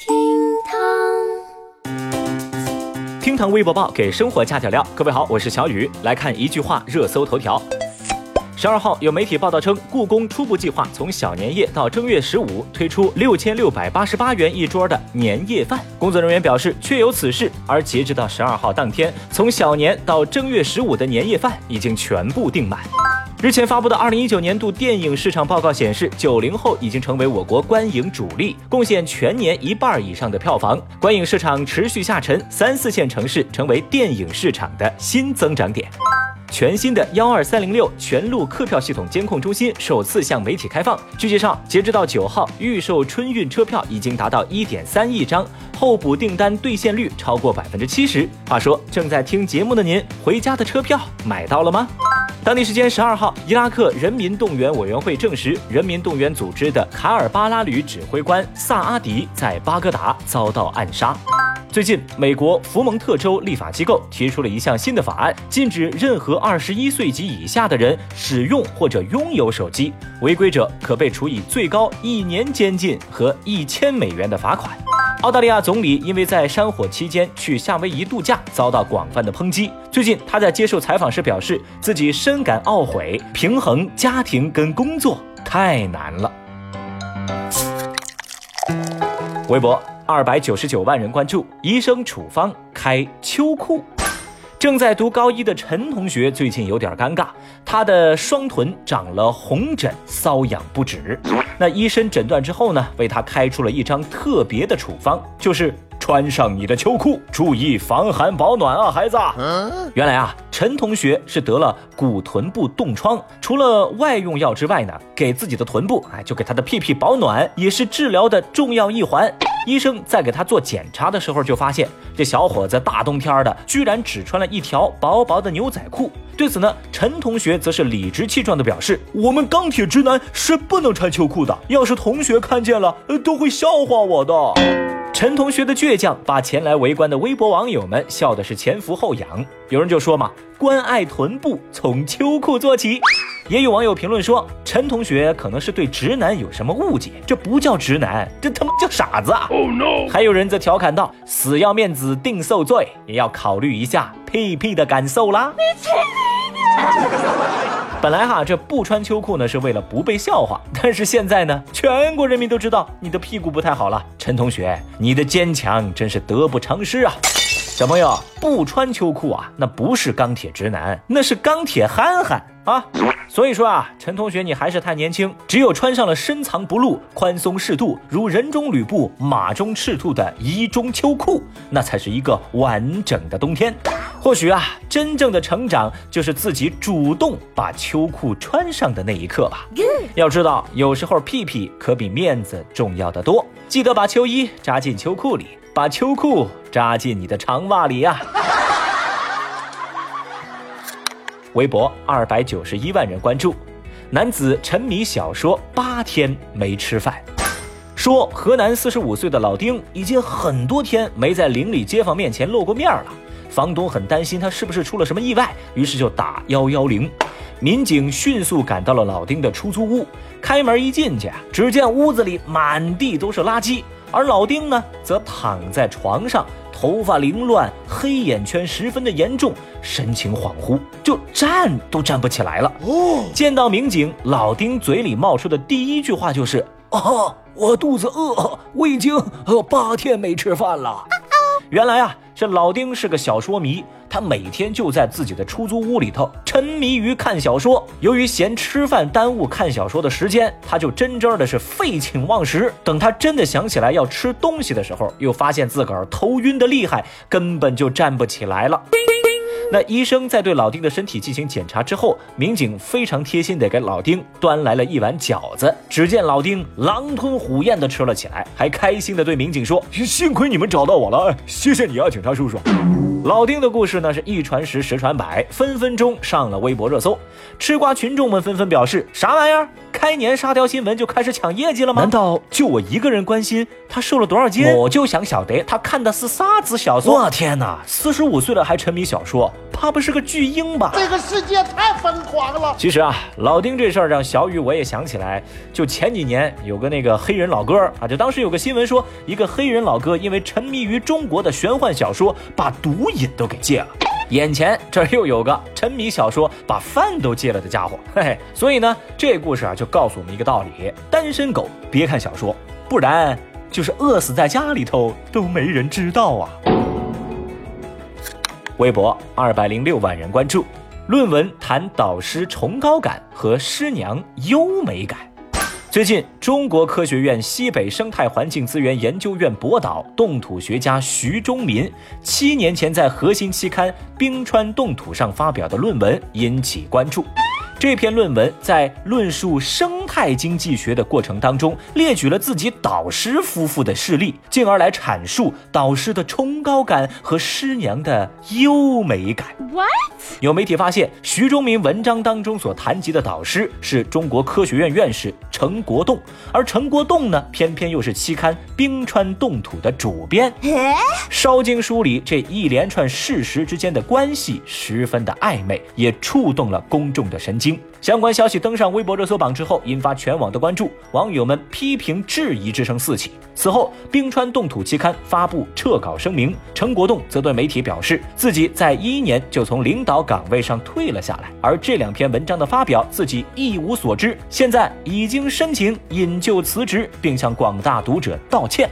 厅堂厅堂微博报给生活加点料。各位好，我是小雨，来看一句话热搜头条。十二号，有媒体报道称，故宫初步计划从小年夜到正月十五推出六千六百八十八元一桌的年夜饭。工作人员表示，确有此事。而截止到十二号当天，从小年到正月十五的年夜饭已经全部订满。日前发布的二零一九年度电影市场报告显示，九零后已经成为我国观影主力，贡献全年一半以上的票房。观影市场持续下沉，三四线城市成为电影市场的新增长点。全新的幺二三零六全路客票系统监控中心首次向媒体开放。据介绍，截止到九号，预售春运车票已经达到一点三亿张，候补订单兑现率超过百分之七十。话说，正在听节目的您，回家的车票买到了吗？当地时间十二号，伊拉克人民动员委员会证实，人民动员组织的卡尔巴拉旅指挥官萨阿迪在巴格达遭到暗杀。最近，美国福蒙特州立法机构提出了一项新的法案，禁止任何二十一岁及以下的人使用或者拥有手机，违规者可被处以最高一年监禁和一千美元的罚款。澳大利亚总理因为在山火期间去夏威夷度假遭到广泛的抨击，最近他在接受采访时表示，自己深感懊悔，平衡家庭跟工作太难了。微博。二百九十九万人关注，医生处方开秋裤。正在读高一的陈同学最近有点尴尬，他的双臀长了红疹，瘙痒不止。那医生诊断之后呢，为他开出了一张特别的处方，就是穿上你的秋裤，注意防寒保暖啊，孩子。原来啊，陈同学是得了骨臀部冻疮，除了外用药之外呢，给自己的臀部，哎，就给他的屁屁保暖，也是治疗的重要一环。医生在给他做检查的时候，就发现这小伙子大冬天的，居然只穿了一条薄薄的牛仔裤。对此呢，陈同学则是理直气壮地表示：“我们钢铁直男是不能穿秋裤的，要是同学看见了，都会笑话我的。”陈同学的倔强，把前来围观的微博网友们笑的是前俯后仰。有人就说嘛：“关爱臀部，从秋裤做起。”也有网友评论说，陈同学可能是对直男有什么误解，这不叫直男，这他妈叫傻子啊！Oh no！还有人则调侃道：“死要面子定受罪，也要考虑一下屁屁的感受啦。”你去你的！本来哈，这不穿秋裤呢是为了不被笑话，但是现在呢，全国人民都知道你的屁股不太好了。陈同学，你的坚强真是得不偿失啊！小朋友不穿秋裤啊，那不是钢铁直男，那是钢铁憨憨啊。所以说啊，陈同学你还是太年轻，只有穿上了深藏不露、宽松适度，如人中吕布、马中赤兔的衣中秋裤，那才是一个完整的冬天。或许啊，真正的成长就是自己主动把秋裤穿上的那一刻吧。要知道，有时候屁屁可比面子重要的多。记得把秋衣扎进秋裤里，把秋裤扎进你的长袜里呀。微博二百九十一万人关注，男子沉迷小说八天没吃饭，说河南四十五岁的老丁已经很多天没在邻里街坊面前露过面了，房东很担心他是不是出了什么意外，于是就打幺幺零，民警迅速赶到了老丁的出租屋，开门一进去，只见屋子里满地都是垃圾，而老丁呢则躺在床上。头发凌乱，黑眼圈十分的严重，神情恍惚，就站都站不起来了。哦，见到民警，老丁嘴里冒出的第一句话就是：“哦，我肚子饿，我已经呃八天没吃饭了。”原来啊，这老丁是个小说迷，他每天就在自己的出租屋里头沉迷于看小说。由于嫌吃饭耽误看小说的时间，他就真真的是废寝忘食。等他真的想起来要吃东西的时候，又发现自个儿头晕的厉害，根本就站不起来了。那医生在对老丁的身体进行检查之后，民警非常贴心的给老丁端来了一碗饺子。只见老丁狼吞虎咽的吃了起来，还开心的对民警说：“幸亏你们找到我了，谢谢你啊，警察叔叔。”老丁的故事呢是一传十，十传百，分分钟上了微博热搜。吃瓜群众们纷纷表示：“啥玩意儿？开年沙雕新闻就开始抢业绩了吗？难道就我一个人关心他瘦了多少斤？我就想晓得他看的是啥子小说。我天哪，四十五岁了还沉迷小说，怕不是个巨婴吧？这个世界太疯狂了。其实啊，老丁这事儿让小雨我也想起来，就前几年有个那个黑人老哥啊，就当时有个新闻说，一个黑人老哥因为沉迷于中国的玄幻小说，把毒瘾都给戒了。眼前这又有个沉迷小说把饭都戒了的家伙，嘿嘿。所以呢，这故事啊就告诉我们一个道理：单身狗别看小说，不然就是饿死在家里头都没人知道啊。微博二百零六万人关注，论文谈导师崇高感和师娘优美感。最近，中国科学院西北生态环境资源研究院博导、冻土学家徐忠民七年前在核心期刊《冰川冻土》上发表的论文引起关注。这篇论文在论述生态经济学的过程当中，列举了自己导师夫妇的事例，进而来阐述导师的崇高感和师娘的优美感。What？有媒体发现，徐忠明文章当中所谈及的导师是中国科学院院士陈国栋，而陈国栋呢，偏偏又是期刊《冰川冻土》的主编。稍经梳理，这一连串事实之间的关系十分的暧昧，也触动了公众的神经。相关消息登上微博热搜榜之后，引发全网的关注，网友们批评质疑之声四起。此后，冰川冻土期刊发布撤稿声明，陈国栋则对媒体表示，自己在一一年就从领导岗位上退了下来，而这两篇文章的发表自己一无所知，现在已经申请引咎辞职，并向广大读者道歉。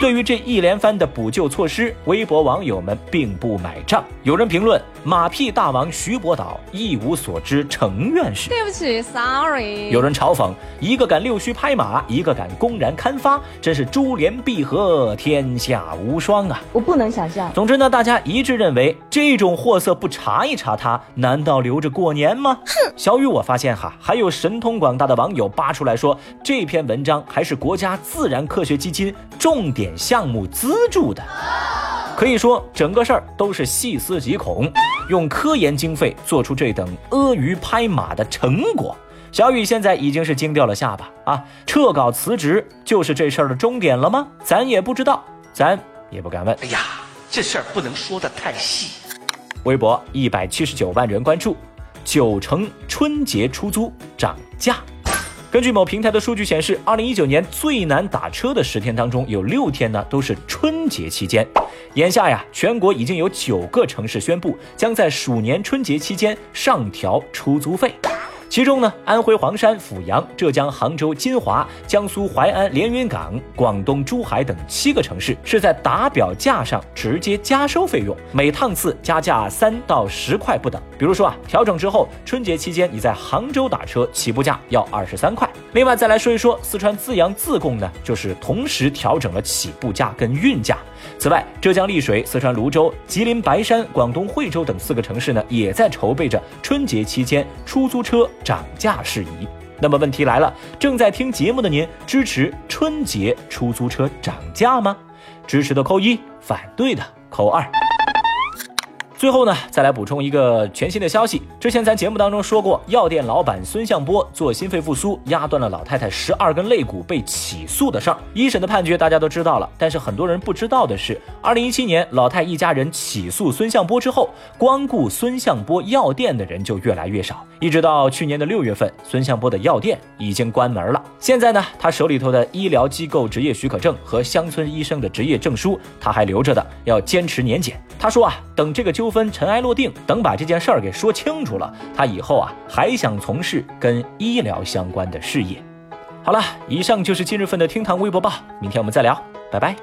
对于这一连番的补救措施，微博网友们并不买账。有人评论：“马屁大王徐博导一无所知，成院士。”对不起，sorry。有人嘲讽：“一个敢溜须拍马，一个敢公然刊发，真是珠联璧合，天下无双啊！”我不能想象。总之呢，大家一致认为，这种货色不查一查，他难道留着过年吗？哼！小雨，我发现哈，还有神通广大的网友扒出来说，这篇文章还是国家自然科学基金重点。项目资助的，可以说整个事儿都是细思极恐，用科研经费做出这等阿谀拍马的成果。小雨现在已经是惊掉了下巴啊！撤稿辞职就是这事儿的终点了吗？咱也不知道，咱也不敢问。哎呀，这事儿不能说的太细。微博一百七十九万人关注，九成春节出租涨价。根据某平台的数据显示，二零一九年最难打车的十天当中，有六天呢都是春节期间。眼下呀，全国已经有九个城市宣布将在鼠年春节期间上调出租费。其中呢，安徽黄山、阜阳、浙江杭州、金华、江苏淮安、连云港、广东珠海等七个城市是在打表价上直接加收费用，每趟次加价三到十块不等。比如说啊，调整之后，春节期间你在杭州打车起步价要二十三块。另外再来说一说四川资阳自贡呢，就是同时调整了起步价跟运价。此外，浙江丽水、四川泸州、吉林白山、广东惠州等四个城市呢，也在筹备着春节期间出租车涨价事宜。那么问题来了，正在听节目的您，支持春节出租车涨价吗？支持的扣一，反对的扣二。最后呢，再来补充一个全新的消息。之前咱节目当中说过，药店老板孙向波做心肺复苏压断了老太太十二根肋骨被起诉的事儿，一审的判决大家都知道了。但是很多人不知道的是，二零一七年老太一家人起诉孙向波之后，光顾孙向波药店的人就越来越少，一直到去年的六月份，孙向波的药店已经关门了。现在呢，他手里头的医疗机构执业许可证和乡村医生的执业证书他还留着的，要坚持年检。他说啊，等这个纠纷尘埃落定，等把这件事儿给说清楚了，他以后啊还想从事跟医疗相关的事业。好了，以上就是今日份的厅堂微博报，明天我们再聊，拜拜。